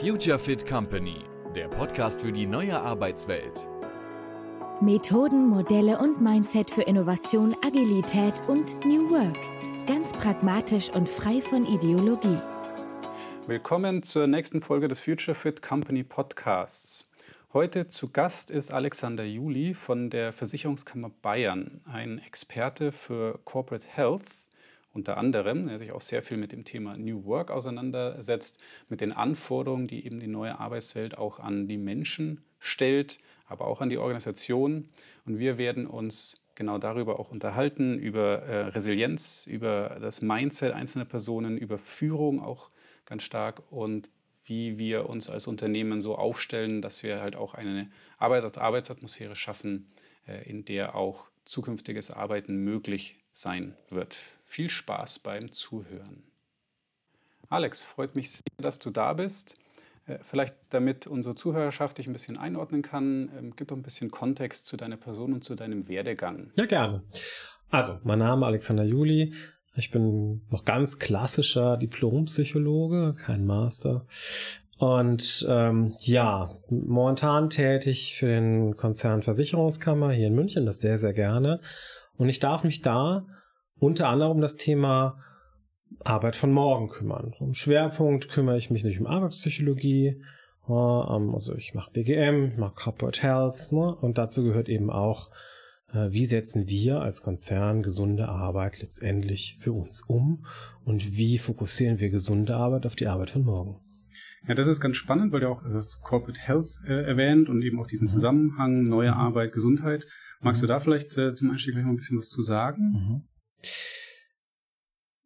Future Fit Company, der Podcast für die neue Arbeitswelt. Methoden, Modelle und Mindset für Innovation, Agilität und New Work. Ganz pragmatisch und frei von Ideologie. Willkommen zur nächsten Folge des Future Fit Company Podcasts. Heute zu Gast ist Alexander Juli von der Versicherungskammer Bayern, ein Experte für Corporate Health unter anderem, der sich auch sehr viel mit dem Thema New Work auseinandersetzt, mit den Anforderungen, die eben die neue Arbeitswelt auch an die Menschen stellt, aber auch an die Organisation. Und wir werden uns genau darüber auch unterhalten, über äh, Resilienz, über das Mindset einzelner Personen, über Führung auch ganz stark und wie wir uns als Unternehmen so aufstellen, dass wir halt auch eine Arbeitsatmosphäre schaffen, äh, in der auch zukünftiges Arbeiten möglich sein wird. Viel Spaß beim Zuhören. Alex, freut mich sehr, dass du da bist. Äh, vielleicht damit unsere Zuhörerschaft dich ein bisschen einordnen kann, ähm, gib doch ein bisschen Kontext zu deiner Person und zu deinem Werdegang. Ja, gerne. Also, mein Name ist Alexander Juli. Ich bin noch ganz klassischer Diplompsychologe, kein Master. Und ähm, ja, momentan tätig für den Konzern Versicherungskammer hier in München, das sehr, sehr gerne. Und ich darf mich da unter anderem um das Thema Arbeit von morgen kümmern. Um Schwerpunkt kümmere ich mich nicht um Arbeitspsychologie, ähm, also ich mache BGM, ich mache Corporate Health ne? und dazu gehört eben auch äh, wie setzen wir als Konzern gesunde Arbeit letztendlich für uns um und wie fokussieren wir gesunde Arbeit auf die Arbeit von morgen. Ja, das ist ganz spannend, weil du auch das Corporate Health äh, erwähnt und eben auch diesen mhm. Zusammenhang neue mhm. Arbeit, Gesundheit. Magst du mhm. da vielleicht äh, zum Einstieg gleich noch ein bisschen was zu sagen? Mhm.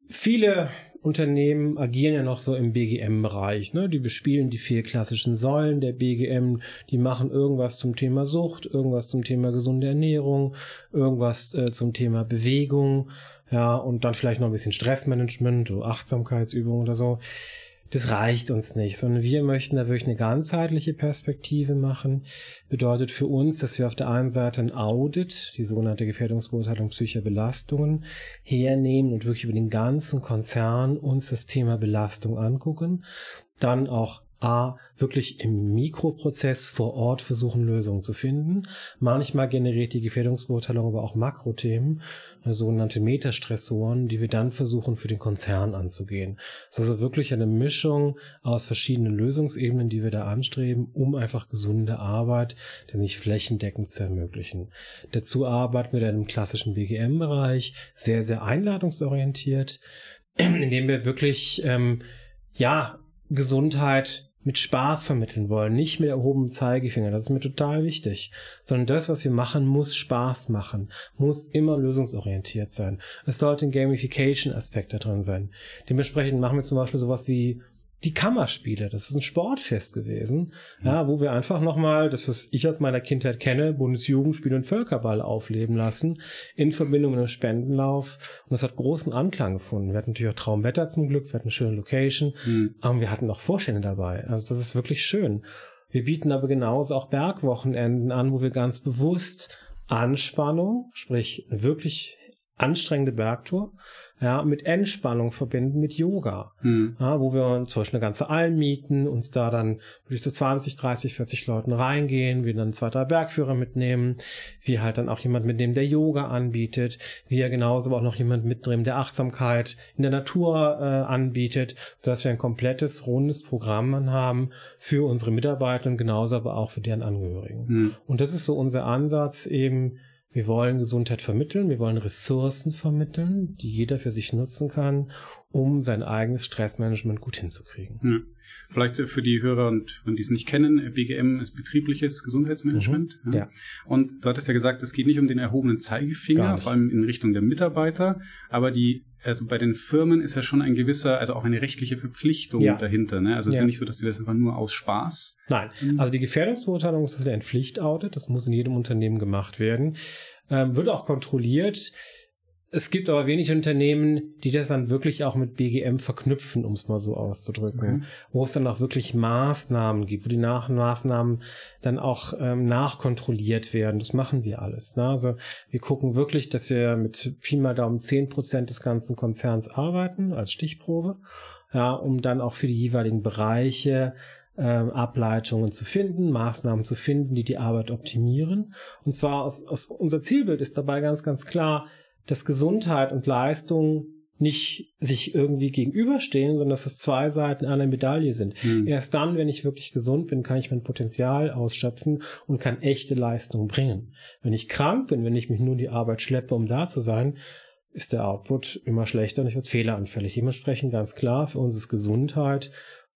Viele Unternehmen agieren ja noch so im BGM-Bereich. Ne? Die bespielen die vier klassischen Säulen der BGM. Die machen irgendwas zum Thema Sucht, irgendwas zum Thema gesunde Ernährung, irgendwas äh, zum Thema Bewegung. Ja, und dann vielleicht noch ein bisschen Stressmanagement oder Achtsamkeitsübungen oder so das reicht uns nicht, sondern wir möchten da wirklich eine ganzheitliche Perspektive machen. Bedeutet für uns, dass wir auf der einen Seite ein Audit, die sogenannte Gefährdungsbeurteilung psychischer Belastungen, hernehmen und wirklich über den ganzen Konzern uns das Thema Belastung angucken. Dann auch A, wirklich im Mikroprozess vor Ort versuchen, Lösungen zu finden. Manchmal generiert die Gefährdungsbeurteilung aber auch Makrothemen, äh, sogenannte Metastressoren, die wir dann versuchen, für den Konzern anzugehen. Das ist also wirklich eine Mischung aus verschiedenen Lösungsebenen, die wir da anstreben, um einfach gesunde Arbeit, die nicht flächendeckend zu ermöglichen. Dazu arbeiten wir dann im klassischen BGM-Bereich sehr, sehr einladungsorientiert, indem wir wirklich, ähm, ja, Gesundheit mit Spaß vermitteln wollen, nicht mit erhobenem Zeigefinger, das ist mir total wichtig, sondern das, was wir machen, muss Spaß machen, muss immer lösungsorientiert sein. Es sollte ein Gamification-Aspekt da drin sein. Dementsprechend machen wir zum Beispiel sowas wie die Kammerspiele. Das ist ein Sportfest gewesen, mhm. ja, wo wir einfach nochmal, das was ich aus meiner Kindheit kenne, Bundesjugendspiel und Völkerball aufleben lassen, in Verbindung mit einem Spendenlauf. Und das hat großen Anklang gefunden. Wir hatten natürlich auch Traumwetter zum Glück, wir hatten eine schöne Location, mhm. aber wir hatten auch Vorstände dabei. Also das ist wirklich schön. Wir bieten aber genauso auch Bergwochenenden an, wo wir ganz bewusst Anspannung, sprich wirklich anstrengende Bergtour, ja, mit Entspannung verbinden mit Yoga, mhm. ja, wo wir zum Beispiel eine ganze Alm mieten, uns da dann wirklich so 20, 30, 40 Leuten reingehen, wir dann zwei, drei Bergführer mitnehmen, wir halt dann auch jemand mitnehmen, der Yoga anbietet, wir genauso aber auch noch jemand mitnehmen, der Achtsamkeit in der Natur äh, anbietet, sodass wir ein komplettes, rundes Programm haben für unsere Mitarbeiter und genauso aber auch für deren Angehörigen. Mhm. Und das ist so unser Ansatz eben, wir wollen Gesundheit vermitteln, wir wollen Ressourcen vermitteln, die jeder für sich nutzen kann, um sein eigenes Stressmanagement gut hinzukriegen. Ja. Vielleicht für die Hörer und, und die es nicht kennen, BGM ist betriebliches Gesundheitsmanagement. Mhm. Ja. ja. Und du hattest ja gesagt, es geht nicht um den erhobenen Zeigefinger, vor allem in Richtung der Mitarbeiter, aber die also bei den Firmen ist ja schon ein gewisser, also auch eine rechtliche Verpflichtung ja. dahinter. Ne? Also es ja. ist ja nicht so, dass die das einfach nur aus Spaß. Nein, mhm. also die Gefährdungsbeurteilung ist ein Pflichtaudit, das muss in jedem Unternehmen gemacht werden, ähm, wird auch kontrolliert. Es gibt aber wenig Unternehmen, die das dann wirklich auch mit BGM verknüpfen, um es mal so auszudrücken, okay. wo es dann auch wirklich Maßnahmen gibt, wo die Nach Maßnahmen dann auch ähm, nachkontrolliert werden. Das machen wir alles. Ne? Also wir gucken wirklich, dass wir mit Pi mal Daumen zehn Prozent des ganzen Konzerns arbeiten als Stichprobe ja, um dann auch für die jeweiligen Bereiche ähm, Ableitungen zu finden, Maßnahmen zu finden, die die Arbeit optimieren. Und zwar aus, aus unser Zielbild ist dabei ganz, ganz klar, dass Gesundheit und Leistung nicht sich irgendwie gegenüberstehen, sondern dass es zwei Seiten einer Medaille sind. Hm. Erst dann, wenn ich wirklich gesund bin, kann ich mein Potenzial ausschöpfen und kann echte Leistung bringen. Wenn ich krank bin, wenn ich mich nur in die Arbeit schleppe, um da zu sein, ist der Output immer schlechter und ich werde fehleranfällig. Dementsprechend ganz klar, für uns ist Gesundheit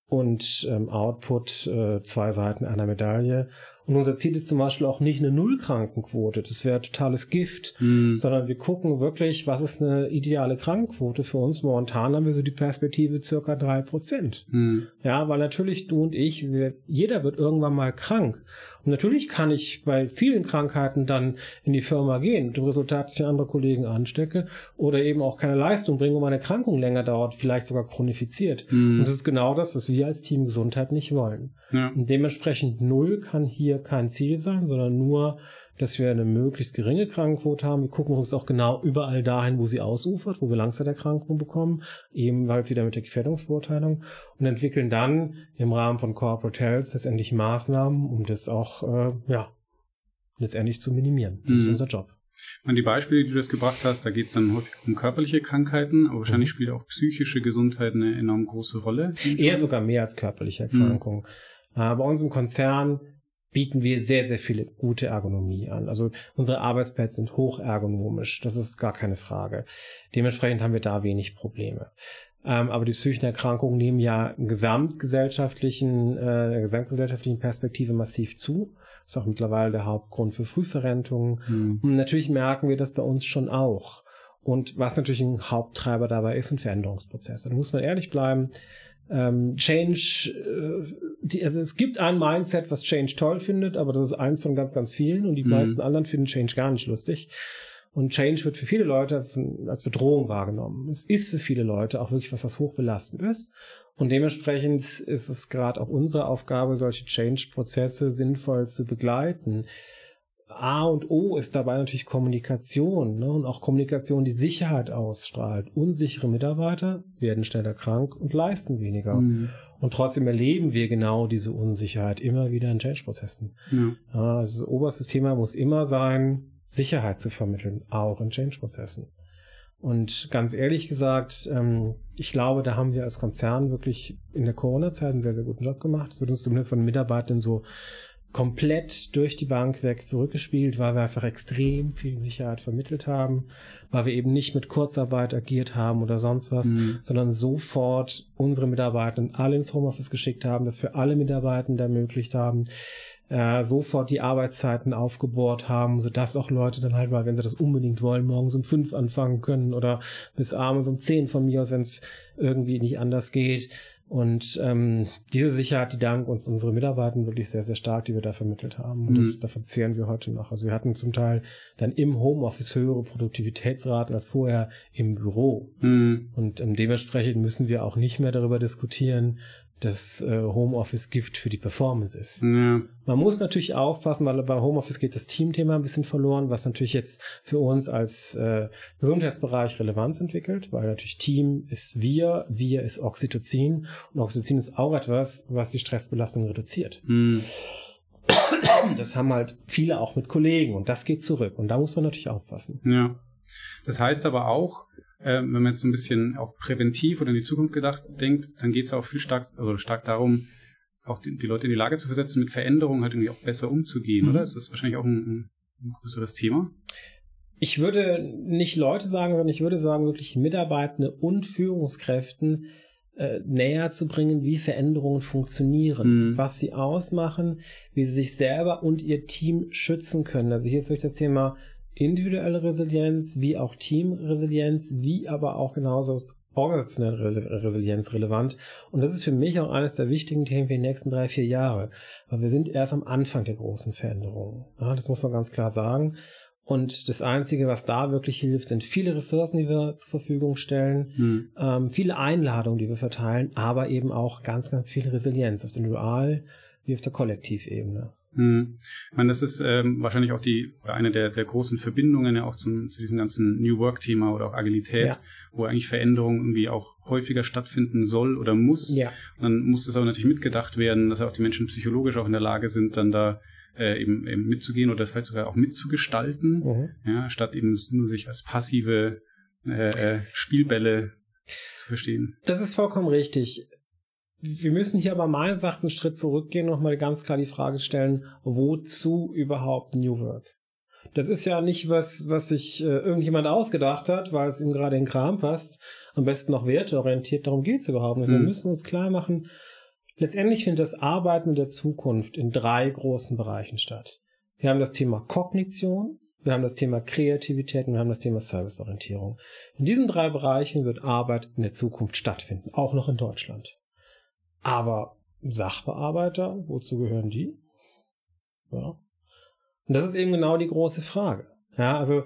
und ähm, Output äh, zwei Seiten einer Medaille. Und unser Ziel ist zum Beispiel auch nicht eine Nullkrankenquote. Das wäre totales Gift, mhm. sondern wir gucken wirklich, was ist eine ideale Krankenquote für uns. Momentan haben wir so die Perspektive circa drei Prozent. Mhm. Ja, weil natürlich du und ich, wir, jeder wird irgendwann mal krank. Und natürlich kann ich bei vielen Krankheiten dann in die Firma gehen, mit dem Resultat, dass ich andere Kollegen anstecke oder eben auch keine Leistung bringe und meine Erkrankung länger dauert, vielleicht sogar chronifiziert. Mhm. Und das ist genau das, was wir als Team Gesundheit nicht wollen. Ja. Und dementsprechend null kann hier hier kein Ziel sein, sondern nur, dass wir eine möglichst geringe Krankenquote haben. Wir gucken uns auch genau überall dahin, wo sie ausufert, wo wir Langzeiterkrankungen bekommen, ebenfalls wieder mit der Gefährdungsbeurteilung und entwickeln dann im Rahmen von Corporate Health letztendlich Maßnahmen, um das auch, äh, ja, letztendlich zu minimieren. Das mhm. ist unser Job. Und die Beispiele, die du das gebracht hast, da geht es dann häufig um körperliche Krankheiten, aber wahrscheinlich mhm. spielt auch psychische Gesundheit eine enorm große Rolle. Eher sogar mehr als körperliche Erkrankungen. Mhm. Äh, bei uns im Konzern bieten wir sehr, sehr viele gute Ergonomie an. Also unsere Arbeitsplätze sind hoch ergonomisch, das ist gar keine Frage. Dementsprechend haben wir da wenig Probleme. Ähm, aber die psychischen Erkrankungen nehmen ja in gesamtgesellschaftlichen, äh, gesamtgesellschaftlichen Perspektive massiv zu. Das ist auch mittlerweile der Hauptgrund für Frühverrentungen. Mhm. Und natürlich merken wir das bei uns schon auch. Und was natürlich ein Haupttreiber dabei ist, sind Veränderungsprozesse. Da muss man ehrlich bleiben ähm, Change, äh, die, also es gibt ein Mindset, was Change toll findet, aber das ist eins von ganz, ganz vielen und die mhm. meisten anderen finden Change gar nicht lustig. Und Change wird für viele Leute von, als Bedrohung wahrgenommen. Es ist für viele Leute auch wirklich was, was hochbelastend ist. Und dementsprechend ist es gerade auch unsere Aufgabe, solche Change-Prozesse sinnvoll zu begleiten. A und O ist dabei natürlich Kommunikation ne? und auch Kommunikation, die Sicherheit ausstrahlt. Unsichere Mitarbeiter werden schneller krank und leisten weniger. Mhm. Und trotzdem erleben wir genau diese Unsicherheit immer wieder in Change-Prozessen. Ja. Also das oberste Thema muss immer sein, Sicherheit zu vermitteln, auch in Change-Prozessen. Und ganz ehrlich gesagt, ähm, ich glaube, da haben wir als Konzern wirklich in der Corona-Zeit einen sehr, sehr guten Job gemacht. Es wird uns zumindest von den Mitarbeitern so komplett durch die Bank weg zurückgespielt, weil wir einfach extrem viel Sicherheit vermittelt haben, weil wir eben nicht mit Kurzarbeit agiert haben oder sonst was, mhm. sondern sofort unsere Mitarbeiter alle ins Homeoffice geschickt haben, das für alle Mitarbeiter ermöglicht haben, äh, sofort die Arbeitszeiten aufgebohrt haben, sodass auch Leute dann halt mal, wenn sie das unbedingt wollen, morgens um fünf anfangen können oder bis abends um zehn von mir aus, wenn es irgendwie nicht anders geht. Und ähm, diese Sicherheit, die dank uns unsere Mitarbeiter wirklich sehr, sehr stark, die wir da vermittelt haben. Und mhm. das, davon zehren wir heute noch. Also wir hatten zum Teil dann im Homeoffice höhere Produktivitätsraten als vorher im Büro. Mhm. Und ähm, dementsprechend müssen wir auch nicht mehr darüber diskutieren, das äh, Homeoffice Gift für die Performance ist. Ja. Man muss natürlich aufpassen, weil beim Homeoffice geht das Teamthema ein bisschen verloren, was natürlich jetzt für uns als äh, Gesundheitsbereich Relevanz entwickelt, weil natürlich Team ist wir, wir ist Oxytocin und Oxytocin ist auch etwas, was die Stressbelastung reduziert. Mhm. Das haben halt viele auch mit Kollegen und das geht zurück und da muss man natürlich aufpassen. Ja. Das heißt aber auch, äh, wenn man jetzt so ein bisschen auch präventiv oder in die Zukunft gedacht denkt, dann geht es auch viel stark, also stark darum, auch die, die, Leute in die Lage zu versetzen, mit Veränderungen halt irgendwie auch besser umzugehen, mhm. oder? Ist das wahrscheinlich auch ein, ein größeres Thema? Ich würde nicht Leute sagen, sondern ich würde sagen, wirklich Mitarbeitende und Führungskräften äh, näher zu bringen, wie Veränderungen funktionieren, mhm. was sie ausmachen, wie sie sich selber und ihr Team schützen können. Also hier ist wirklich das Thema individuelle Resilienz, wie auch Teamresilienz, wie aber auch genauso organisationelle Resilienz relevant. Und das ist für mich auch eines der wichtigen Themen für die nächsten drei, vier Jahre. Weil wir sind erst am Anfang der großen Veränderungen. Ja, das muss man ganz klar sagen. Und das Einzige, was da wirklich hilft, sind viele Ressourcen, die wir zur Verfügung stellen, hm. ähm, viele Einladungen, die wir verteilen, aber eben auch ganz, ganz viel Resilienz auf der Dual- wie auf der Kollektivebene. Hm. Ich meine, das ist ähm, wahrscheinlich auch die eine der, der großen Verbindungen ja auch zum, zu diesem ganzen New Work-Thema oder auch Agilität, ja. wo eigentlich Veränderung irgendwie auch häufiger stattfinden soll oder muss. Ja. Und dann muss das aber natürlich mitgedacht werden, dass auch die Menschen psychologisch auch in der Lage sind, dann da äh, eben, eben mitzugehen oder das vielleicht sogar auch mitzugestalten, mhm. ja, statt eben nur sich als passive äh, äh, Spielbälle zu verstehen. Das ist vollkommen richtig. Wir müssen hier aber meines Erachtens einen Schritt zurückgehen und nochmal ganz klar die Frage stellen, wozu überhaupt New Work? Das ist ja nicht was, was sich äh, irgendjemand ausgedacht hat, weil es ihm gerade in den Kram passt. Am besten noch werteorientiert. Darum geht es überhaupt nicht. Mhm. Wir müssen uns klar machen, letztendlich findet das Arbeiten in der Zukunft in drei großen Bereichen statt. Wir haben das Thema Kognition, wir haben das Thema Kreativität und wir haben das Thema Serviceorientierung. In diesen drei Bereichen wird Arbeit in der Zukunft stattfinden, auch noch in Deutschland. Aber Sachbearbeiter, wozu gehören die? Ja. Und das ist eben genau die große Frage. Ja, also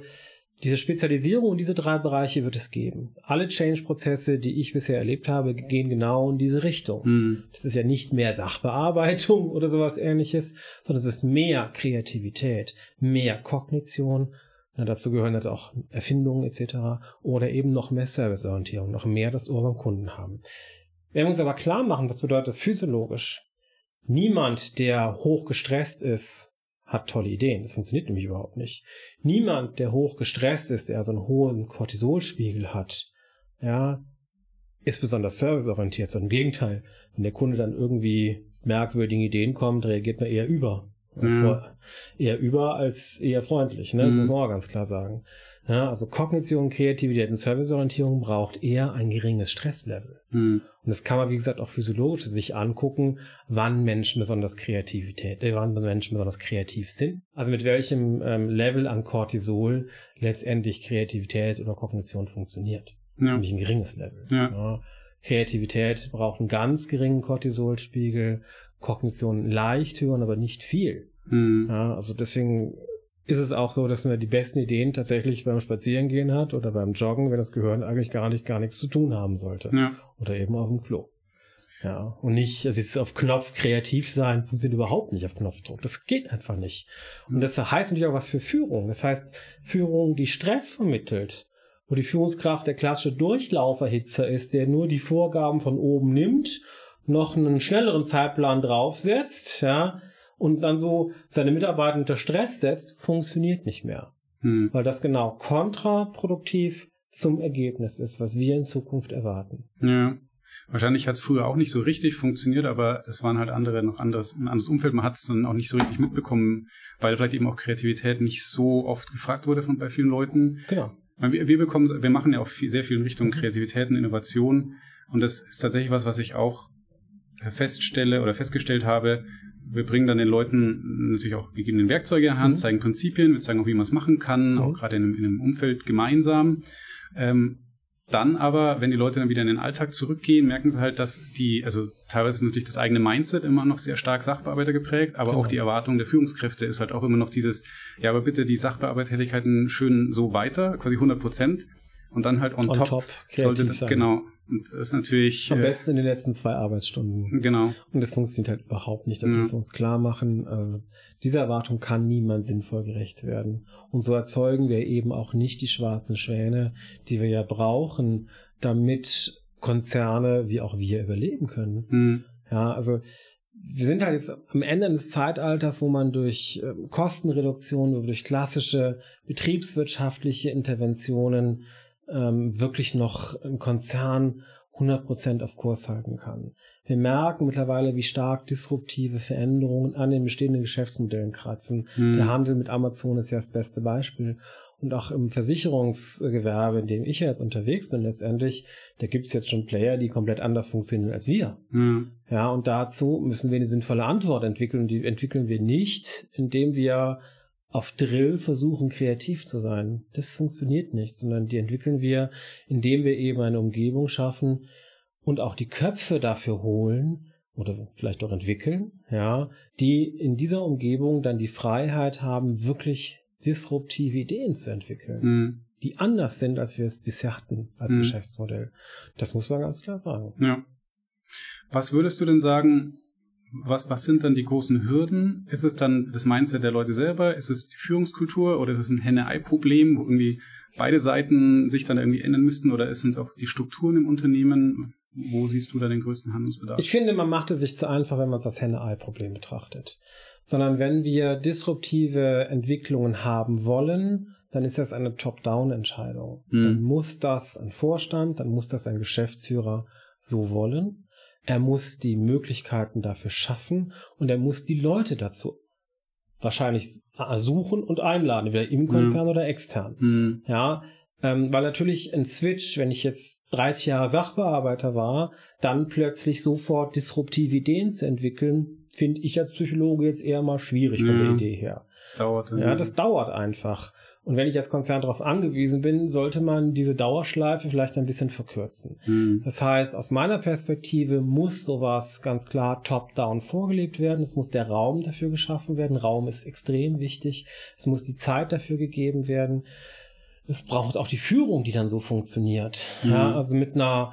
diese Spezialisierung in diese drei Bereiche wird es geben. Alle Change-Prozesse, die ich bisher erlebt habe, gehen genau in diese Richtung. Mhm. Das ist ja nicht mehr Sachbearbeitung oder sowas ähnliches, sondern es ist mehr Kreativität, mehr Kognition. Ja, dazu gehören halt auch Erfindungen etc. Oder eben noch mehr Serviceorientierung, noch mehr das Ohr beim Kunden haben. Wir uns aber klar machen, was bedeutet das physiologisch? Niemand, der hoch gestresst ist, hat tolle Ideen. Das funktioniert nämlich überhaupt nicht. Niemand, der hoch gestresst ist, der so einen hohen Cortisolspiegel hat, ja, ist besonders serviceorientiert, sondern im Gegenteil. Wenn der Kunde dann irgendwie merkwürdige Ideen kommt, reagiert man eher über. Und zwar eher über als eher freundlich, ne? Das mhm. muss man auch ganz klar sagen. Ja, also Kognition, Kreativität und Serviceorientierung braucht eher ein geringes Stresslevel. Mhm. Und das kann man, wie gesagt, auch physiologisch sich angucken, wann Menschen besonders Kreativität, äh, wann Menschen besonders kreativ sind. Also mit welchem ähm, Level an Cortisol letztendlich Kreativität oder Kognition funktioniert. Ja. Das ist nämlich ein geringes Level. Ja. Kreativität braucht einen ganz geringen Cortisolspiegel, Kognition leicht hören, aber nicht viel. Mhm. Ja, also deswegen ist es auch so, dass man die besten Ideen tatsächlich beim Spazierengehen hat oder beim Joggen, wenn das Gehirn eigentlich gar nicht, gar nichts zu tun haben sollte. Ja. Oder eben auf dem Klo. Ja, und nicht, also es ist auf Knopf kreativ sein, funktioniert überhaupt nicht auf Knopfdruck. Das geht einfach nicht. Und das heißt natürlich auch was für Führung. Das heißt, Führung, die Stress vermittelt, wo die Führungskraft der klassische Durchlauferhitzer ist, der nur die Vorgaben von oben nimmt, noch einen schnelleren Zeitplan draufsetzt, ja, und dann so seine Mitarbeiter unter Stress setzt, funktioniert nicht mehr. Hm. Weil das genau kontraproduktiv zum Ergebnis ist, was wir in Zukunft erwarten. Ja. Wahrscheinlich hat es früher auch nicht so richtig funktioniert, aber das waren halt andere, noch anderes, ein anderes Umfeld. Man hat es dann auch nicht so richtig mitbekommen, weil vielleicht eben auch Kreativität nicht so oft gefragt wurde von bei vielen Leuten. Genau. Wir, wir bekommen, wir machen ja auch viel, sehr viel in Richtung. Kreativität und Innovation. Und das ist tatsächlich was, was ich auch feststelle oder festgestellt habe, wir bringen dann den Leuten natürlich auch gegebene Werkzeuge in Hand, mhm. zeigen Prinzipien, wir zeigen auch, wie man es machen kann, mhm. auch gerade in, in, einem Umfeld gemeinsam. Ähm, dann aber, wenn die Leute dann wieder in den Alltag zurückgehen, merken sie halt, dass die, also teilweise ist natürlich das eigene Mindset immer noch sehr stark Sachbearbeiter geprägt, aber genau. auch die Erwartung der Führungskräfte ist halt auch immer noch dieses, ja, aber bitte die Sachbearbeitertätigkeiten schön so weiter, quasi 100 Prozent und dann halt on, on top, top sollte das, sein. genau, und das ist natürlich. Am äh, besten in den letzten zwei Arbeitsstunden. Genau. Und das funktioniert halt überhaupt nicht. Das ja. müssen wir uns klar machen. Äh, dieser Erwartung kann niemand sinnvoll gerecht werden. Und so erzeugen wir eben auch nicht die schwarzen Schwäne, die wir ja brauchen, damit Konzerne wie auch wir überleben können. Mhm. Ja, also wir sind halt jetzt am Ende des Zeitalters, wo man durch äh, Kostenreduktion, durch klassische betriebswirtschaftliche Interventionen ähm, wirklich noch ein Konzern 100% auf Kurs halten kann. Wir merken mittlerweile, wie stark disruptive Veränderungen an den bestehenden Geschäftsmodellen kratzen. Mhm. Der Handel mit Amazon ist ja das beste Beispiel. Und auch im Versicherungsgewerbe, in dem ich ja jetzt unterwegs bin letztendlich, da gibt es jetzt schon Player, die komplett anders funktionieren als wir. Mhm. Ja, und dazu müssen wir eine sinnvolle Antwort entwickeln. Die entwickeln wir nicht, indem wir auf Drill versuchen, kreativ zu sein. Das funktioniert nicht, sondern die entwickeln wir, indem wir eben eine Umgebung schaffen und auch die Köpfe dafür holen oder vielleicht auch entwickeln, ja, die in dieser Umgebung dann die Freiheit haben, wirklich disruptive Ideen zu entwickeln, mhm. die anders sind, als wir es bisher hatten als mhm. Geschäftsmodell. Das muss man ganz klar sagen. Ja. Was würdest du denn sagen, was, was sind dann die großen Hürden? Ist es dann das Mindset der Leute selber? Ist es die Führungskultur oder ist es ein Henne-Ei-Problem, wo irgendwie beide Seiten sich dann irgendwie ändern müssten oder sind es auch die Strukturen im Unternehmen? Wo siehst du da den größten Handlungsbedarf? Ich finde, man macht es sich zu einfach, wenn man es als Henne-Ei-Problem betrachtet. Sondern wenn wir disruptive Entwicklungen haben wollen, dann ist das eine Top-Down-Entscheidung. Mhm. Dann muss das ein Vorstand, dann muss das ein Geschäftsführer so wollen. Er muss die Möglichkeiten dafür schaffen und er muss die Leute dazu wahrscheinlich suchen und einladen, entweder im Konzern mhm. oder extern. Mhm. Ja, ähm, weil natürlich ein Switch, wenn ich jetzt 30 Jahre Sachbearbeiter war, dann plötzlich sofort disruptive Ideen zu entwickeln, finde ich als Psychologe jetzt eher mal schwierig von der Idee her. Das dauert. Ja, das dauert einfach. Und wenn ich als Konzern darauf angewiesen bin, sollte man diese Dauerschleife vielleicht ein bisschen verkürzen. Mhm. Das heißt, aus meiner Perspektive muss sowas ganz klar top-down vorgelebt werden. Es muss der Raum dafür geschaffen werden. Raum ist extrem wichtig. Es muss die Zeit dafür gegeben werden. Es braucht auch die Führung, die dann so funktioniert. Mhm. Ja, also mit einer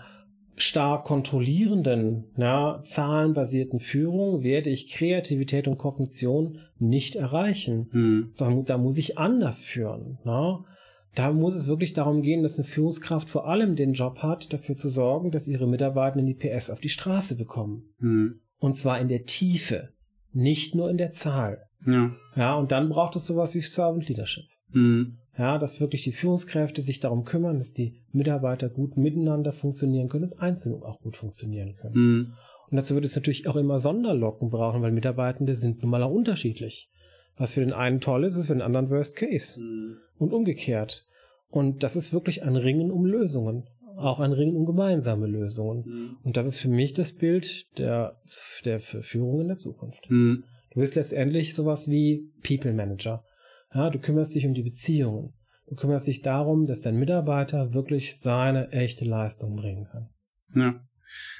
stark kontrollierenden, ja, zahlenbasierten Führung werde ich Kreativität und Kognition nicht erreichen, mhm. sondern da muss ich anders führen. Ja. Da muss es wirklich darum gehen, dass eine Führungskraft vor allem den Job hat, dafür zu sorgen, dass ihre Mitarbeitenden die PS auf die Straße bekommen. Mhm. Und zwar in der Tiefe, nicht nur in der Zahl. Ja. ja, und dann braucht es sowas wie Servant Leadership. Mhm. Ja, dass wirklich die Führungskräfte sich darum kümmern, dass die Mitarbeiter gut miteinander funktionieren können und einzeln auch gut funktionieren können. Mhm. Und dazu wird es natürlich auch immer Sonderlocken brauchen, weil Mitarbeitende sind nun mal auch unterschiedlich. Was für den einen toll ist, ist für den anderen Worst Case. Mhm. Und umgekehrt. Und das ist wirklich ein Ringen um Lösungen. Auch ein Ringen um gemeinsame Lösungen. Mhm. Und das ist für mich das Bild der, der Führung in der Zukunft. Mhm. Du bist letztendlich sowas wie People Manager. Ja, du kümmerst dich um die Beziehungen. Du kümmerst dich darum, dass dein Mitarbeiter wirklich seine echte Leistung bringen kann. Ja.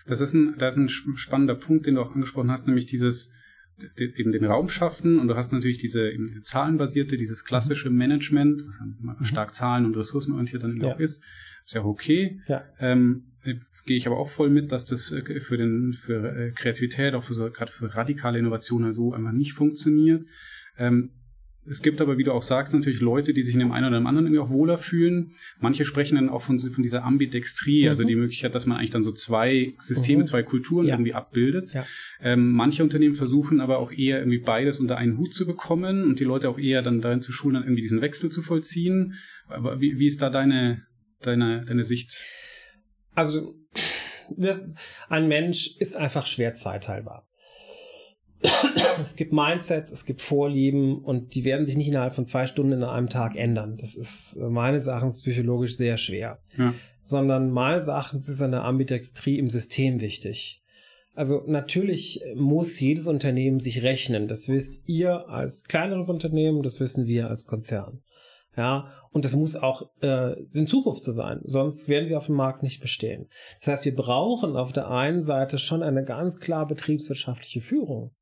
Das ist ein, das ist ein spannender Punkt, den du auch angesprochen hast, nämlich dieses, eben den Raum schaffen und du hast natürlich diese eben zahlenbasierte, dieses klassische Management, was dann stark zahlen- und ressourcenorientiert dann ja. auch ist, ist ja auch okay. Ja. Ähm, gehe ich aber auch voll mit, dass das äh, für den für äh, Kreativität, auch für so gerade für radikale Innovationen so einfach nicht funktioniert. Ähm, es gibt aber, wie du auch sagst, natürlich Leute, die sich in dem einen oder dem anderen irgendwie auch wohler fühlen. Manche sprechen dann auch von, von dieser Ambidextrie, also mhm. also die Möglichkeit, dass man eigentlich dann so zwei Systeme, mhm. zwei Kulturen ja. irgendwie abbildet. Ja. Ähm, manche Unternehmen versuchen aber auch eher irgendwie beides unter einen Hut zu bekommen und die Leute auch eher dann darin zu schulen, dann irgendwie diesen Wechsel zu vollziehen. Aber wie, wie ist da deine, deine, deine Sicht? Also, ein Mensch ist einfach schwer zeitteilbar es gibt Mindsets, es gibt Vorlieben und die werden sich nicht innerhalb von zwei Stunden in einem Tag ändern. Das ist äh, meines Erachtens psychologisch sehr schwer. Ja. Sondern meines Erachtens ist eine Ambidextrie im System wichtig. Also natürlich muss jedes Unternehmen sich rechnen. Das wisst ihr als kleineres Unternehmen, das wissen wir als Konzern. Ja, und das muss auch äh, in Zukunft so sein, sonst werden wir auf dem Markt nicht bestehen. Das heißt, wir brauchen auf der einen Seite schon eine ganz klar betriebswirtschaftliche Führung.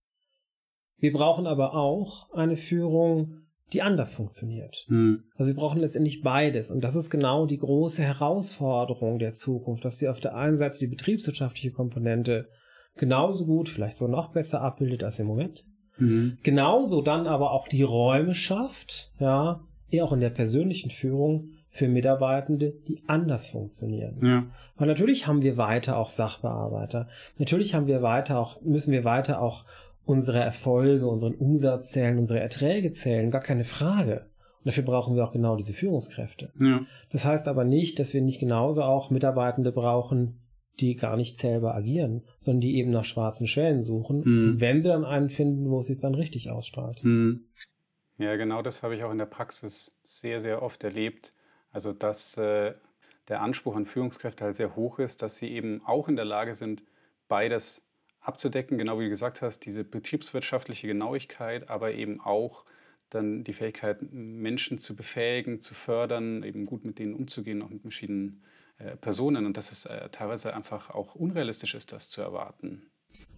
Wir brauchen aber auch eine Führung, die anders funktioniert. Hm. Also wir brauchen letztendlich beides. Und das ist genau die große Herausforderung der Zukunft, dass sie auf der einen Seite die betriebswirtschaftliche Komponente genauso gut, vielleicht sogar noch besser abbildet als im Moment. Mhm. Genauso dann aber auch die Räume schafft, ja, eher auch in der persönlichen Führung für Mitarbeitende, die anders funktionieren. Ja. Weil natürlich haben wir weiter auch Sachbearbeiter. Natürlich haben wir weiter auch, müssen wir weiter auch unsere Erfolge, unseren Umsatz zählen, unsere Erträge zählen, gar keine Frage. Und dafür brauchen wir auch genau diese Führungskräfte. Ja. Das heißt aber nicht, dass wir nicht genauso auch Mitarbeitende brauchen, die gar nicht zählbar agieren, sondern die eben nach schwarzen Schwellen suchen. Mhm. wenn sie dann einen finden, wo es sich dann richtig ausstrahlt. Mhm. Ja, genau das habe ich auch in der Praxis sehr, sehr oft erlebt. Also, dass äh, der Anspruch an Führungskräfte halt sehr hoch ist, dass sie eben auch in der Lage sind, beides abzudecken, genau wie du gesagt hast, diese betriebswirtschaftliche Genauigkeit, aber eben auch dann die Fähigkeit, Menschen zu befähigen, zu fördern, eben gut mit denen umzugehen, auch mit verschiedenen äh, Personen. Und dass es äh, teilweise einfach auch unrealistisch ist, das zu erwarten.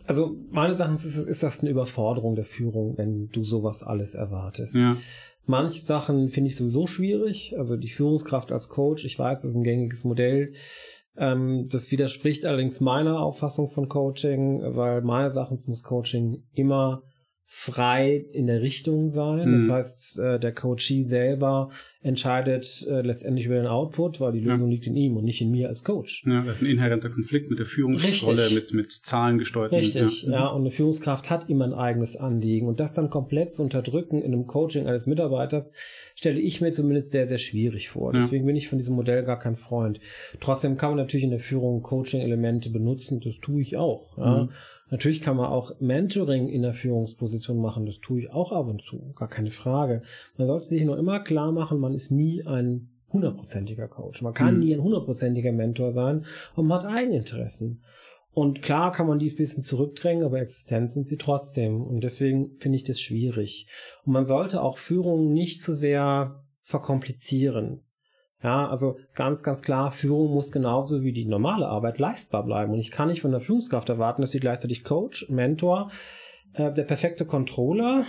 Also meines Erachtens ist, ist das eine Überforderung der Führung, wenn du sowas alles erwartest. Ja. Manche Sachen finde ich sowieso schwierig. Also die Führungskraft als Coach, ich weiß, das ist ein gängiges Modell Ähm, das widerspricht allerdings meiner Auffassung von Coaching, weil meines Erachtens muss Coaching immer frei in der Richtung sein. Mhm. Das heißt, äh, der Coachee selber entscheidet äh, letztendlich über den Output, weil die Lösung ja. liegt in ihm und nicht in mir als Coach. Ja, das ist ein inhärenter Konflikt mit der Führungsrolle, mit, mit Zahlen gesteuert. Richtig, ja. ja. Und eine Führungskraft hat immer ein eigenes Anliegen. Und das dann komplett zu unterdrücken in einem Coaching eines Mitarbeiters, stelle ich mir zumindest sehr, sehr schwierig vor. Deswegen bin ich von diesem Modell gar kein Freund. Trotzdem kann man natürlich in der Führung Coaching-Elemente benutzen. Das tue ich auch. Mhm. Natürlich kann man auch Mentoring in der Führungsposition machen, das tue ich auch ab und zu, gar keine Frage. Man sollte sich nur immer klar machen, man ist nie ein hundertprozentiger Coach. Man kann mhm. nie ein hundertprozentiger Mentor sein und man hat Eigeninteressen. Und klar kann man die ein bisschen zurückdrängen, aber Existenz sind sie trotzdem. Und deswegen finde ich das schwierig. Und man sollte auch Führung nicht zu sehr verkomplizieren. Ja, also ganz, ganz klar, Führung muss genauso wie die normale Arbeit leistbar bleiben. Und ich kann nicht von der Führungskraft erwarten, dass sie gleichzeitig Coach, Mentor, äh, der perfekte Controller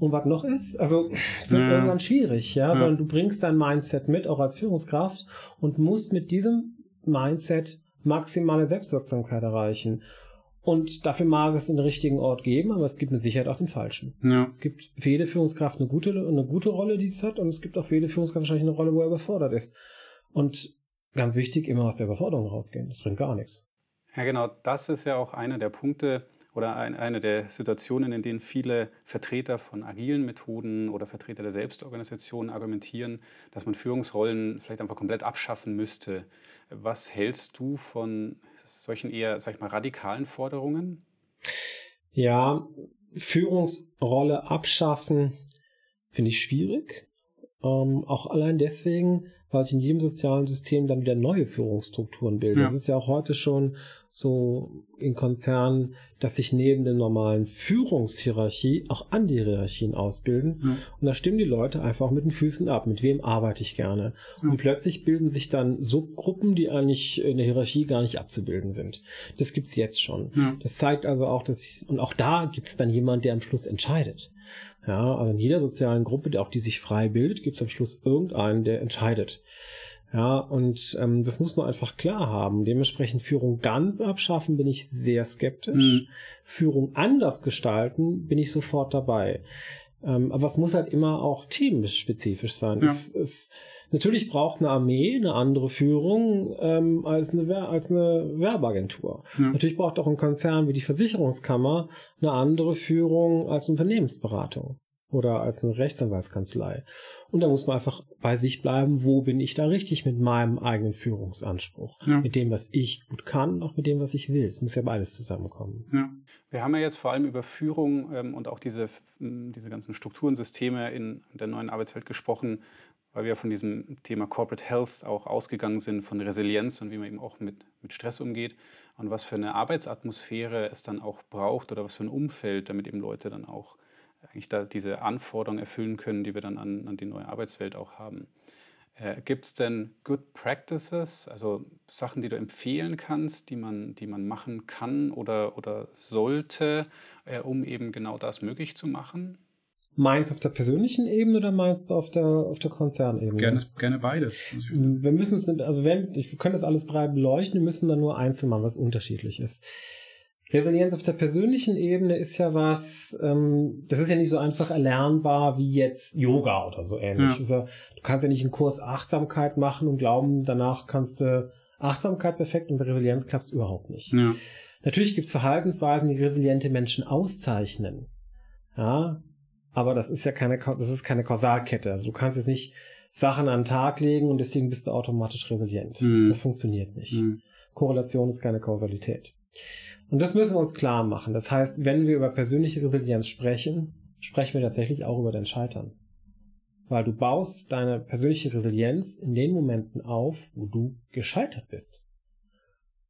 und was noch ist. Also wird ja. irgendwann schwierig, ja? ja, sondern du bringst dein Mindset mit, auch als Führungskraft, und musst mit diesem Mindset maximale Selbstwirksamkeit erreichen. Und dafür mag es den richtigen Ort geben, aber es gibt mit Sicherheit auch den falschen. Ja. Es gibt für jede Führungskraft eine gute, eine gute Rolle, die es hat, und es gibt auch für jede Führungskraft wahrscheinlich eine Rolle, wo er überfordert ist. Und ganz wichtig, immer aus der Überforderung rausgehen. Das bringt gar nichts. Ja, genau. Das ist ja auch einer der Punkte oder ein, eine der Situationen, in denen viele Vertreter von agilen Methoden oder Vertreter der Selbstorganisation argumentieren, dass man Führungsrollen vielleicht einfach komplett abschaffen müsste. Was hältst du von solchen eher, sag ich mal, radikalen Forderungen? Ja, Führungsrolle abschaffen finde ich schwierig. Ähm, auch allein deswegen, weil sich in jedem sozialen System dann wieder neue Führungsstrukturen bilden. Ja. Das ist ja auch heute schon so in Konzernen, dass sich neben der normalen Führungshierarchie auch Antihierarchien ausbilden. Ja. Und da stimmen die Leute einfach mit den Füßen ab. Mit wem arbeite ich gerne? Ja. Und plötzlich bilden sich dann Subgruppen, die eigentlich in der Hierarchie gar nicht abzubilden sind. Das gibt's jetzt schon. Das zeigt also auch, dass ich, und auch da gibt es dann jemand, der am Schluss entscheidet. Ja, also in jeder sozialen Gruppe, auch die sich frei bildet, gibt es am Schluss irgendeinen, der entscheidet. Ja, und ähm, das muss man einfach klar haben. Dementsprechend Führung ganz abschaffen bin ich sehr skeptisch. Mhm. Führung anders gestalten bin ich sofort dabei. Ähm, aber es muss halt immer auch themenspezifisch sein. Ja. Es, es, natürlich braucht eine Armee eine andere Führung ähm, als, eine, als eine Werbeagentur. Ja. Natürlich braucht auch ein Konzern wie die Versicherungskammer eine andere Führung als Unternehmensberatung oder als eine Rechtsanwaltskanzlei. Und da muss man einfach bei sich bleiben, wo bin ich da richtig mit meinem eigenen Führungsanspruch, ja. mit dem, was ich gut kann, und auch mit dem, was ich will. Es muss ja beides zusammenkommen. Ja. Wir haben ja jetzt vor allem über Führung ähm, und auch diese, diese ganzen Strukturen, Systeme in der neuen Arbeitswelt gesprochen, weil wir von diesem Thema Corporate Health auch ausgegangen sind, von Resilienz und wie man eben auch mit, mit Stress umgeht und was für eine Arbeitsatmosphäre es dann auch braucht oder was für ein Umfeld, damit eben Leute dann auch eigentlich da diese Anforderungen erfüllen können, die wir dann an, an die neue Arbeitswelt auch haben. Äh, Gibt es denn Good Practices, also Sachen, die du empfehlen kannst, die man, die man machen kann oder, oder sollte, äh, um eben genau das möglich zu machen? Meinst du auf der persönlichen Ebene oder meinst du auf der, auf der Konzernebene? Gerne, gerne beides. Wir müssen es, also wenn, wir können das alles drei beleuchten, wir müssen dann nur einzeln machen, was unterschiedlich ist. Resilienz auf der persönlichen Ebene ist ja was, ähm, das ist ja nicht so einfach erlernbar wie jetzt Yoga oder so ähnlich. Ja. Ja, du kannst ja nicht einen Kurs Achtsamkeit machen und glauben, danach kannst du Achtsamkeit perfekt und bei Resilienz klappt es überhaupt nicht. Ja. Natürlich gibt es Verhaltensweisen, die resiliente Menschen auszeichnen. Ja, aber das ist ja keine, das ist keine Kausalkette. Also du kannst jetzt nicht Sachen an den Tag legen und deswegen bist du automatisch resilient. Mhm. Das funktioniert nicht. Mhm. Korrelation ist keine Kausalität. Und das müssen wir uns klar machen. Das heißt, wenn wir über persönliche Resilienz sprechen, sprechen wir tatsächlich auch über dein Scheitern. Weil du baust deine persönliche Resilienz in den Momenten auf, wo du gescheitert bist.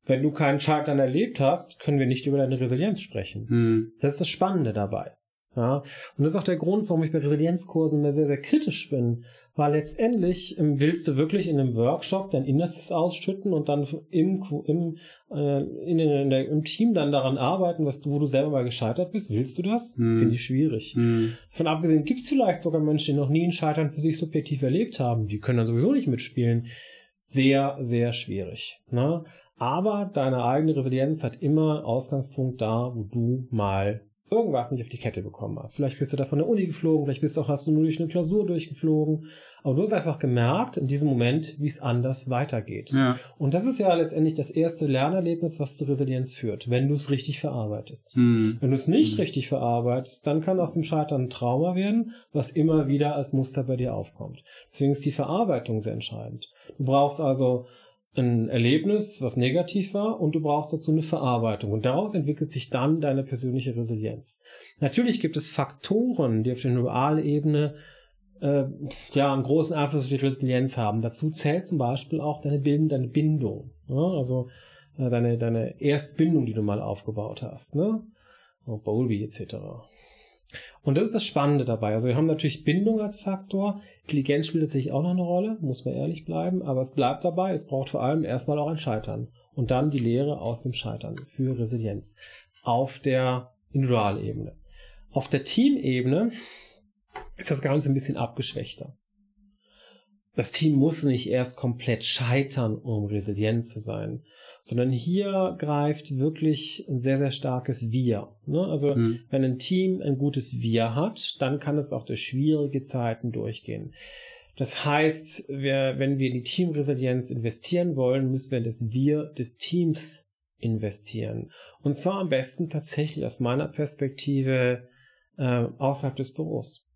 Wenn du keinen Scheitern erlebt hast, können wir nicht über deine Resilienz sprechen. Hm. Das ist das Spannende dabei. Ja, und das ist auch der Grund, warum ich bei Resilienzkursen immer sehr, sehr kritisch bin, weil letztendlich ähm, willst du wirklich in einem Workshop dein Innerstes ausschütten und dann im, im, äh, in, in der, im Team dann daran arbeiten, was du, wo du selber mal gescheitert bist. Willst du das? Hm. Finde ich schwierig. Hm. Von abgesehen gibt es vielleicht sogar Menschen, die noch nie ein Scheitern für sich subjektiv erlebt haben. Die können dann sowieso nicht mitspielen. sehr, sehr schwierig. Ne? Aber deine eigene Resilienz hat immer Ausgangspunkt da, wo du mal irgendwas nicht auf die Kette bekommen hast. Vielleicht bist du da von der Uni geflogen, vielleicht bist du auch, hast du nur durch eine Klausur durchgeflogen. Aber du hast einfach gemerkt in diesem Moment, wie es anders weitergeht. Ja. Und das ist ja letztendlich das erste Lernerlebnis, was zur Resilienz führt, wenn du es richtig verarbeitest. Hm. Wenn du es nicht Mhm. richtig verarbeitest, dann kann aus dem Scheitern ein Trauma werden, was immer wieder als Muster bei dir aufkommt. Deswegen ist die Verarbeitung sehr entscheidend. Du brauchst also ein Erlebnis, was negativ war, und du brauchst dazu eine Verarbeitung. Und daraus entwickelt sich dann deine persönliche Resilienz. Natürlich gibt es Faktoren, die auf der Dualebene äh, ja einen großen Einfluss auf die Resilienz haben. Dazu zählt zum Beispiel auch deine, Bild deine Bindung. Ne? Also äh, deine, deine Erstbindung, die du mal aufgebaut hast. Ne? Bowlby etc. Und das ist das Spannende dabei. Also wir haben natürlich Bindung als Faktor. Intelligenz spielt natürlich auch noch eine Rolle, muss man ehrlich bleiben. Aber es bleibt dabei, es braucht vor allem erstmal auch ein Scheitern. Und dann die Lehre aus dem Scheitern für Resilienz. Auf der Individualebene. Auf der Teamebene ist das Ganze ein bisschen abgeschwächter. Das Team muss nicht erst komplett scheitern, um resilient zu sein, sondern hier greift wirklich ein sehr, sehr starkes Wir. Ne? Also Hm. wenn ein Team ein gutes Wir hat, dann kann es auch durch schwierige Zeiten durchgehen. Das heißt, wir, wenn wir in die Teamresilienz investieren wollen, müssen wir in das Wir des Teams investieren. Und zwar am besten tatsächlich aus meiner Perspektive äh, außerhalb des Büros.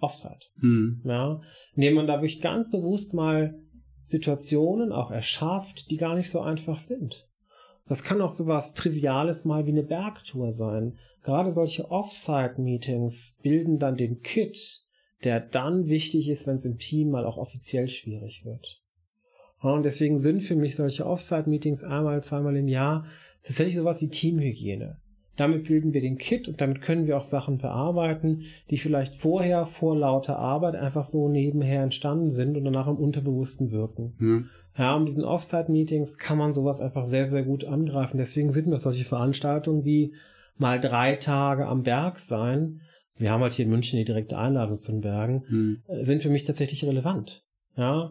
Offside. Hm. Ja, indem man da wirklich ganz bewusst mal Situationen auch erschafft, die gar nicht so einfach sind. Das kann auch sowas Triviales mal wie eine Bergtour sein. Gerade solche Offsite-Meetings bilden dann den Kit, der dann wichtig ist, wenn es im Team mal auch offiziell schwierig wird. Und deswegen sind für mich solche Offsite-Meetings einmal, zweimal im Jahr tatsächlich sowas wie Teamhygiene. Damit bilden wir den Kit und damit können wir auch Sachen bearbeiten, die vielleicht vorher vor lauter Arbeit einfach so nebenher entstanden sind und danach im Unterbewussten wirken. Hm. Ja, um diesen Offsite-Meetings kann man sowas einfach sehr, sehr gut angreifen. Deswegen sind mir solche Veranstaltungen wie mal drei Tage am Berg sein. Wir haben halt hier in München die direkte Einladung zu den Bergen Hm. äh, sind für mich tatsächlich relevant. Ja.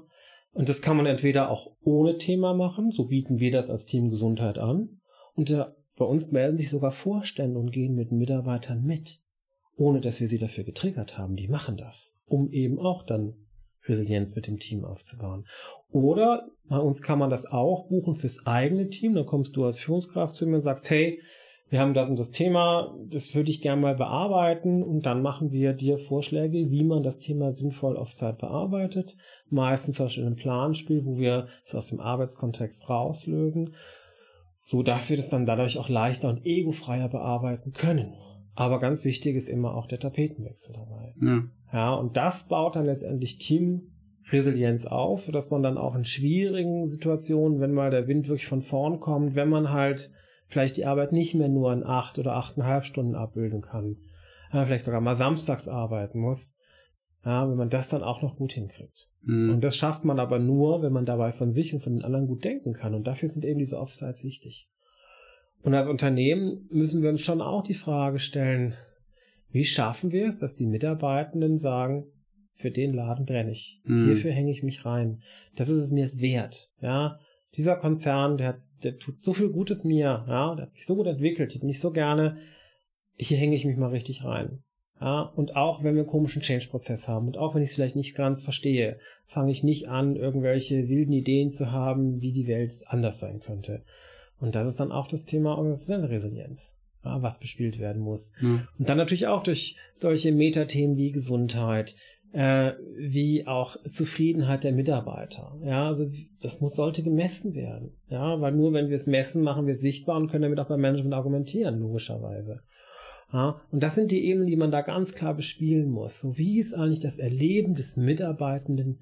Und das kann man entweder auch ohne Thema machen, so bieten wir das als Team Gesundheit an. Und äh, bei uns melden sich sogar Vorstände und gehen mit Mitarbeitern mit, ohne dass wir sie dafür getriggert haben. Die machen das, um eben auch dann Resilienz mit dem Team aufzubauen. Oder bei uns kann man das auch buchen fürs eigene Team. Dann kommst du als Führungskraft zu mir und sagst, hey, wir haben das und das Thema, das würde ich gerne mal bearbeiten und dann machen wir dir Vorschläge, wie man das Thema sinnvoll offsite bearbeitet. Meistens zum Beispiel in einem Planspiel, wo wir es aus dem Arbeitskontext rauslösen, so dass wir das dann dadurch auch leichter und egofreier bearbeiten können. Aber ganz wichtig ist immer auch der Tapetenwechsel dabei. Ja. Ja, und das baut dann letztendlich Teamresilienz auf, sodass man dann auch in schwierigen Situationen, wenn mal der Wind wirklich von vorn kommt, wenn man halt vielleicht die Arbeit nicht mehr nur in acht oder achteinhalb Stunden abbilden kann, ja, vielleicht sogar mal samstags arbeiten muss, ja, wenn man das dann auch noch gut hinkriegt. Hm. Und das schafft man aber nur, wenn man dabei von sich und von den anderen gut denken kann. Und dafür sind eben diese Offsites wichtig. Und als Unternehmen müssen wir uns schon auch die Frage stellen, wie schaffen wir es, dass die Mitarbeitenden sagen, für den Laden brenne ich. Mhm. Hierfür hänge ich mich rein. Das ist es mir es wert. Ja, dieser Konzern, der, hat, der tut so viel Gutes mir. Ja, der hat mich so gut entwickelt. Hier bin ich so gerne. Hier hänge ich mich mal richtig rein. Ja, und auch wenn wir einen komischen Change-Prozess haben und auch wenn ich es vielleicht nicht ganz verstehe, fange ich nicht an, irgendwelche wilden Ideen zu haben, wie die Welt anders sein könnte. Und das ist dann auch das Thema organisationelle Resilienz, ja, was bespielt werden muss. Ja. Und dann natürlich auch durch solche Metathemen wie Gesundheit, äh, wie auch Zufriedenheit der Mitarbeiter. Ja, also das muss, sollte gemessen werden. Ja, weil nur wenn wir es messen, machen wir es sichtbar und können damit auch beim Management argumentieren, logischerweise. Ja, und das sind die Ebenen, die man da ganz klar bespielen muss. So wie ist eigentlich das Erleben des Mitarbeitenden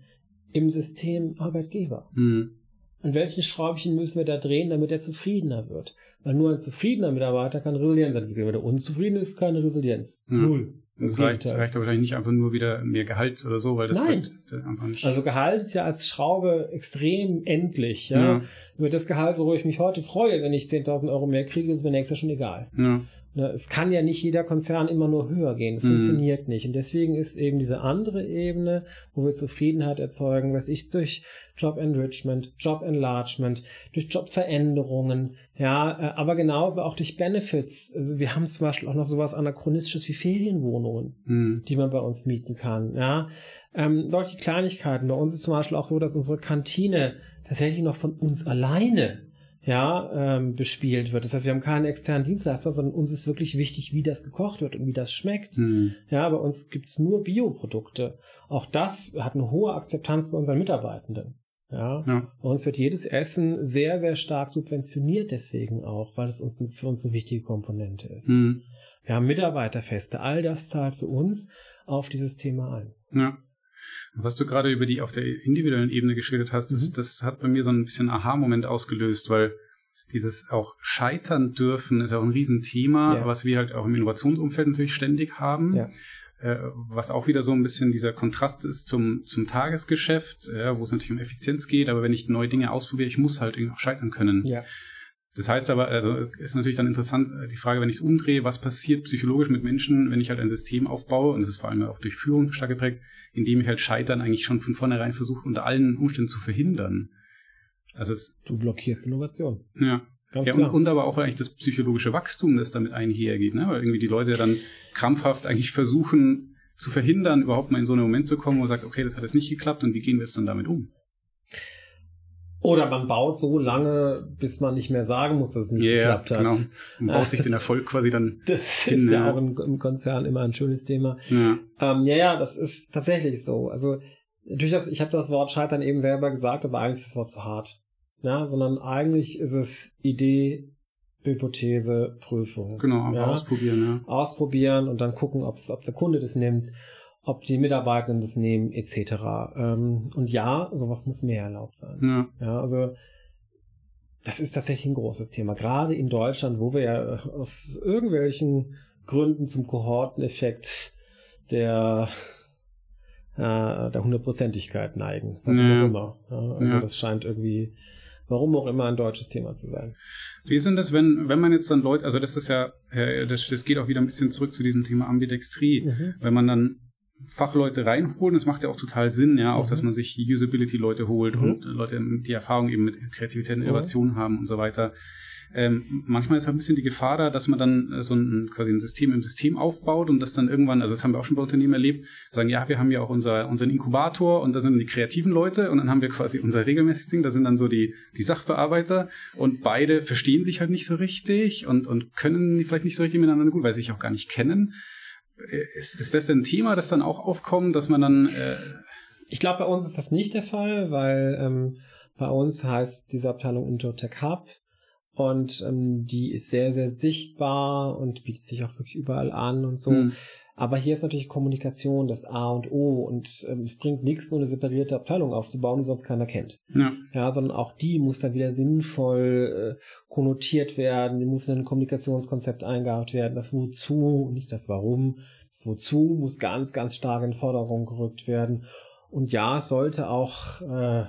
im System Arbeitgeber? Hm. An welchen Schräubchen müssen wir da drehen, damit er zufriedener wird? Weil nur ein zufriedener Mitarbeiter kann Resilienz entwickeln. Wenn er unzufrieden ist, keine Resilienz. Ja. Null. Und es reicht, reicht aber wahrscheinlich nicht einfach nur wieder mehr Gehalt oder so, weil das Nein. halt einfach nicht. Also Gehalt ist ja als Schraube extrem endlich. Ja? Ja. Über das Gehalt, worüber ich mich heute freue, wenn ich 10.000 Euro mehr kriege, ist mir nächstes Jahr schon egal. ja. Ne, Es kann ja nicht jeder Konzern immer nur höher gehen. Das Mhm. funktioniert nicht. Und deswegen ist eben diese andere Ebene, wo wir Zufriedenheit erzeugen, was ich durch Job Enrichment, Job Enlargement, durch Jobveränderungen, ja, äh, aber genauso auch durch Benefits. Also wir haben zum Beispiel auch noch sowas Anachronistisches wie Ferienwohnungen Hm. die man bei uns mieten kann. Ja, ähm, solche Kleinigkeiten. Bei uns ist zum Beispiel auch so, dass unsere Kantine tatsächlich noch von uns alleine ja, ähm, bespielt wird. Das heißt, wir haben keinen externen Dienstleister, sondern uns ist wirklich wichtig, wie das gekocht wird und wie das schmeckt. Hm. Ja, bei uns gibt's nur Bioprodukte. Auch das hat eine hohe Akzeptanz bei unseren Mitarbeitenden. Ja, Ja. bei uns wird jedes Essen sehr, sehr stark subventioniert deswegen auch, weil es uns für uns eine wichtige Komponente ist. Hm. Wir haben Mitarbeiterfeste. All das zahlt für uns auf dieses Thema ein. Ja. Was du gerade über die auf der individuellen Ebene geschildert hast, das, Mhm. das hat bei mir so ein bisschen Aha-Moment ausgelöst, weil dieses auch scheitern dürfen ist auch ein Riesenthema, Ja. was wir halt auch im Innovationsumfeld natürlich ständig haben. Ja. Äh, was auch wieder so ein bisschen dieser Kontrast ist zum, zum Tagesgeschäft, ja, wo es natürlich um Effizienz geht, aber wenn ich neue Dinge ausprobiere, ich muss halt irgendwie auch scheitern können. Ja. Das heißt aber, also ist natürlich dann interessant, äh, die Frage, wenn ich es umdrehe, was passiert psychologisch mit Menschen, wenn ich halt ein System aufbaue, und das ist vor allem auch durch Führung stark geprägt, indem ich halt Scheitern eigentlich schon von vornherein versuche, unter allen Umständen zu verhindern. Also es, Du blockierst Innovation. ja. Ganz Ja, und, und aber auch eigentlich das psychologische Wachstum, das damit einhergeht, ne? Weil irgendwie die Leute dann krampfhaft eigentlich versuchen zu verhindern, überhaupt mal in so einen Moment zu kommen, wo man sagt, okay, das hat jetzt nicht geklappt und wie gehen wir jetzt dann damit um? Oder man baut so lange, bis man nicht mehr sagen muss, dass es nicht geklappt hat. genau. Und baut sich den Erfolg quasi dann. Das Hin, ist ja ja. auch im, im Konzern immer ein schönes Thema. Ja, Ähm, ja, ja, das ist tatsächlich so. Also natürlich, das, ich habe das Wort Scheitern eben selber gesagt, aber eigentlich ist das Wort zu hart. Ja, sondern eigentlich ist es Idee, Hypothese, Prüfung. genau, ja? ausprobieren, ja. ausprobieren und dann gucken, ob's, ob der Kunde das nimmt, ob die Mitarbeitenden das nehmen, etc. Ähm, und ja, sowas muss mehr erlaubt sein. Ja, Ja, also das ist tatsächlich ein großes Thema. Gerade in Deutschland, wo wir ja aus irgendwelchen Gründen zum Kohorteneffekt der äh, der Hundertprozentigkeit neigen. Warum Ja. auch immer. Ja, also Ja. das scheint irgendwie, warum auch immer, ein deutsches Thema zu sein. Wie ist denn das, wenn, wenn man jetzt dann Leute, also das ist ja, äh, das, das geht auch wieder ein bisschen zurück zu diesem Thema Ambidextrie, Mhm. wenn man dann Fachleute reinholt, und das macht ja auch total Sinn, ja, auch, Mhm. dass man sich Usability-Leute holt Mhm. und äh, Leute, die Erfahrung eben mit Kreativität und Mhm. Innovation haben und so weiter. Ähm, manchmal ist halt ein bisschen die Gefahr da, dass man dann äh, so ein quasi ein System im System aufbaut und das dann irgendwann, also das haben wir auch schon bei Unternehmen erlebt, sagen, ja, wir haben ja auch unser, unseren Inkubator und da sind die kreativen Leute und dann haben wir quasi unser regelmäßiges Ding, da sind dann so die, die Sachbearbeiter und beide verstehen sich halt nicht so richtig und, und können vielleicht nicht so richtig miteinander gut, weil sie sich auch gar nicht kennen. Ist, ist das denn ein Thema, das dann auch aufkommt, dass man dann äh, Ich glaube, bei uns ist das nicht der Fall, weil ähm, bei uns heißt diese Abteilung Injotech Hub und ähm, die ist sehr, sehr sichtbar und bietet sich auch wirklich überall an und so. hm, Aber hier ist natürlich Kommunikation das A und O und ähm, es bringt nichts, nur eine separierte Abteilung aufzubauen, die sonst keiner kennt. ja, Ja, sondern auch die muss dann wieder sinnvoll äh, konnotiert werden, die muss in ein Kommunikationskonzept eingearbeitet werden, das Wozu, nicht das Warum, das Wozu muss ganz, ganz stark in Forderung gerückt werden. Und ja, es sollte auch äh,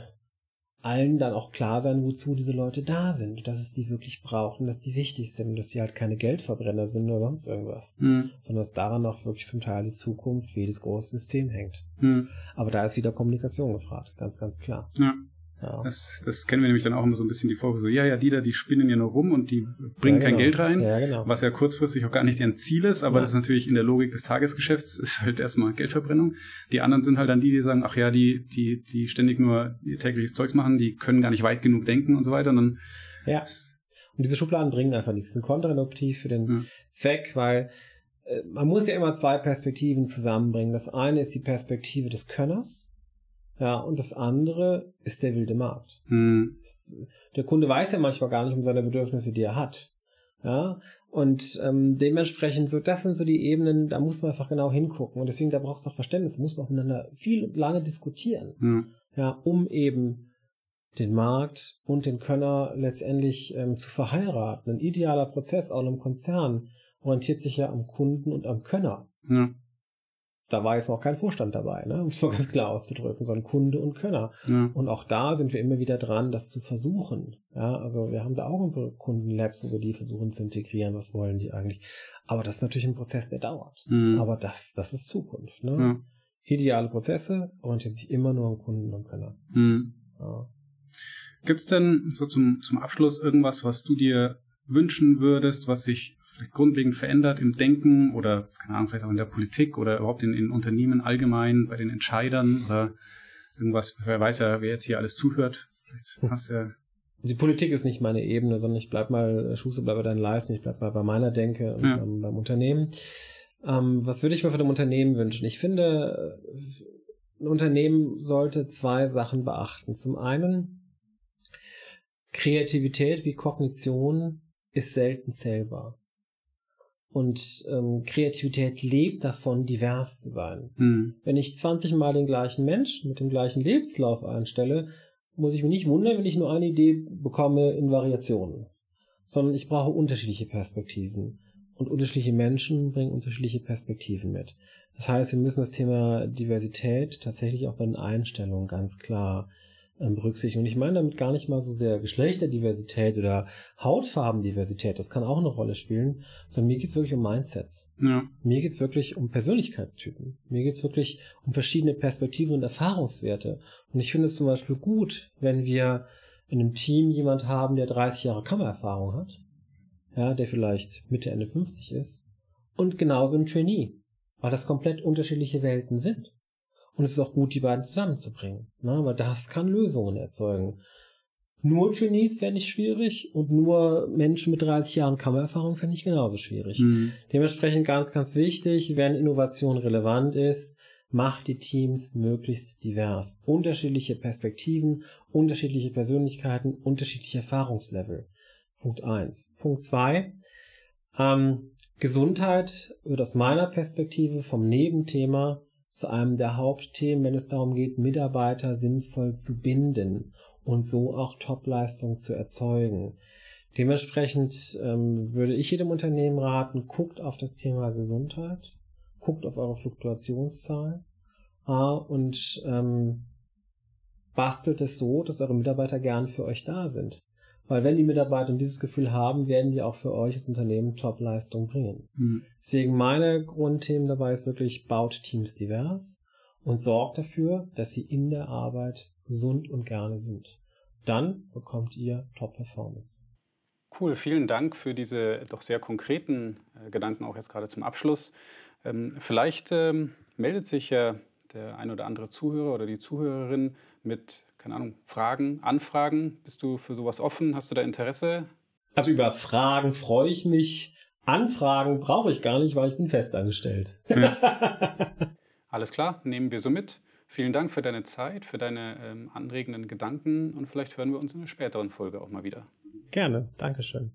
allen dann auch klar sein, wozu diese Leute da sind, dass es die wirklich brauchen, dass die wichtig sind und dass die halt keine Geldverbrenner sind oder sonst irgendwas, hm, sondern dass daran auch wirklich zum Teil die Zukunft wie jedes große System hängt. hm, Aber da ist wieder Kommunikation gefragt, ganz, ganz klar. ja. Ja. Das, das kennen wir nämlich dann auch immer so ein bisschen die Vorwürfe, so, ja, ja, die da, die spinnen ja nur rum und die bringen Ja, kein genau. Geld rein. Ja, genau. Was ja kurzfristig auch gar nicht deren Ziel ist, aber Ja. das ist natürlich in der Logik des Tagesgeschäfts ist halt erstmal Geldverbrennung. Die anderen sind halt dann die, die sagen, ach ja, die, die, die ständig nur ihr tägliches Zeugs machen, die können gar nicht weit genug denken und so weiter. Und dann, Ja. Und diese Schubladen bringen einfach nichts. Sind kontraproduktiv für den Ja. Zweck, weil äh, man muss ja immer zwei Perspektiven zusammenbringen. Das eine ist die Perspektive des Könners. Ja, und das andere ist der wilde Markt. hm, Der Kunde weiß ja manchmal gar nicht um seine Bedürfnisse, die er hat. Ja, und ähm, dementsprechend so, das sind so die Ebenen, da muss man einfach genau hingucken. Und deswegen, da braucht es auch Verständnis, da muss man auch miteinander viel und lange diskutieren. ja, ja, um eben den Markt und den Könner letztendlich ähm, zu verheiraten. Ein idealer Prozess auch in einem Konzern orientiert sich ja am Kunden und am Könner. ja, da war jetzt noch kein Vorstand dabei, ne? um es mal ganz klar auszudrücken, sondern Kunde und Könner. Ja. Und auch da sind wir immer wieder dran, das zu versuchen. Ja, also wir haben da auch unsere Kundenlabs, wo wir die versuchen zu integrieren, was wollen die eigentlich. Aber das ist natürlich ein Prozess, der dauert. Mhm. Aber das, das ist Zukunft. Ne? Ja. Ideale Prozesse orientieren sich immer nur am Kunden und Könner. Mhm. Ja. Gibt es denn so zum, zum Abschluss irgendwas, was du dir wünschen würdest, was sich vielleicht grundlegend verändert im Denken oder, keine Ahnung, vielleicht auch in der Politik oder überhaupt in, in Unternehmen allgemein, bei den Entscheidern oder irgendwas, wer weiß ja, wer jetzt hier alles zuhört. Vielleicht hast ja Die Politik ist nicht meine Ebene, sondern ich bleib mal, Schuster, bleib bei deinen Leisten, ich bleib mal bei meiner Denke und Ja. beim, beim Unternehmen. Ähm, was würde ich mir von einem Unternehmen wünschen? Ich finde, äh, ein Unternehmen sollte zwei Sachen beachten. Zum einen, Kreativität wie Kognition ist selten zählbar. Und ähm, Kreativität lebt davon, divers zu sein. hm, Wenn ich 20 Mal den gleichen Menschen mit dem gleichen Lebenslauf einstelle, muss ich mich nicht wundern, wenn ich nur eine Idee bekomme in Variationen. Sondern ich brauche unterschiedliche Perspektiven. Und unterschiedliche Menschen bringen unterschiedliche Perspektiven mit. Das heißt, wir müssen das Thema Diversität tatsächlich auch bei den Einstellungen ganz klar berücksichtigen. Und ich meine damit gar nicht mal so sehr Geschlechterdiversität oder Hautfarbendiversität, das kann auch eine Rolle spielen, sondern mir geht es wirklich um Mindsets. ja, Mir geht's wirklich um Persönlichkeitstypen. Mir geht's wirklich um verschiedene Perspektiven und Erfahrungswerte. Und ich finde es zum Beispiel gut, wenn wir in einem Team jemand haben, der 30 Jahre Kammererfahrung hat, ja, der vielleicht Mitte, Ende 50 ist, und genauso ein Trainee, weil das komplett unterschiedliche Welten sind. Und es ist auch gut, die beiden zusammenzubringen, ne, weil das kann Lösungen erzeugen. Nur Trainees fände ich schwierig und nur Menschen mit 30 Jahren Kammererfahrung fände ich genauso schwierig. hm, Dementsprechend ganz, ganz wichtig, wenn Innovation relevant ist, macht die Teams möglichst divers. Unterschiedliche Perspektiven, unterschiedliche Persönlichkeiten, unterschiedliche Erfahrungslevel. Punkt eins. Punkt zwei. Ähm, Gesundheit wird aus meiner Perspektive vom Nebenthema zu einem der Hauptthemen, wenn es darum geht, Mitarbeiter sinnvoll zu binden und so auch Topleistung zu erzeugen. Dementsprechend ähm, würde ich jedem Unternehmen raten, guckt auf das Thema Gesundheit, guckt auf eure Fluktuationszahlen äh, und ähm, bastelt es so, dass eure Mitarbeiter gern für euch da sind. Weil wenn die Mitarbeiter dieses Gefühl haben, werden die auch für euch das Unternehmen Topleistung bringen. hm, Deswegen meine Grundthemen dabei ist wirklich, baut Teams divers und sorgt dafür, dass sie in der Arbeit gesund und gerne sind. Dann bekommt ihr Top-Performance. Cool, vielen Dank für diese doch sehr konkreten äh, Gedanken, auch jetzt gerade zum Abschluss. Ähm, vielleicht ähm, meldet sich ja der ein oder andere Zuhörer oder die Zuhörerin mit, keine Ahnung, Fragen, Anfragen. Bist du für sowas offen? Hast du da Interesse? Also über Fragen freue ich mich. Anfragen brauche ich gar nicht, weil ich bin festangestellt. Alles klar, nehmen wir so mit. Vielen Dank für deine Zeit, für deine ähm, anregenden Gedanken und vielleicht hören wir uns in einer späteren Folge auch mal wieder. Gerne. Dankeschön.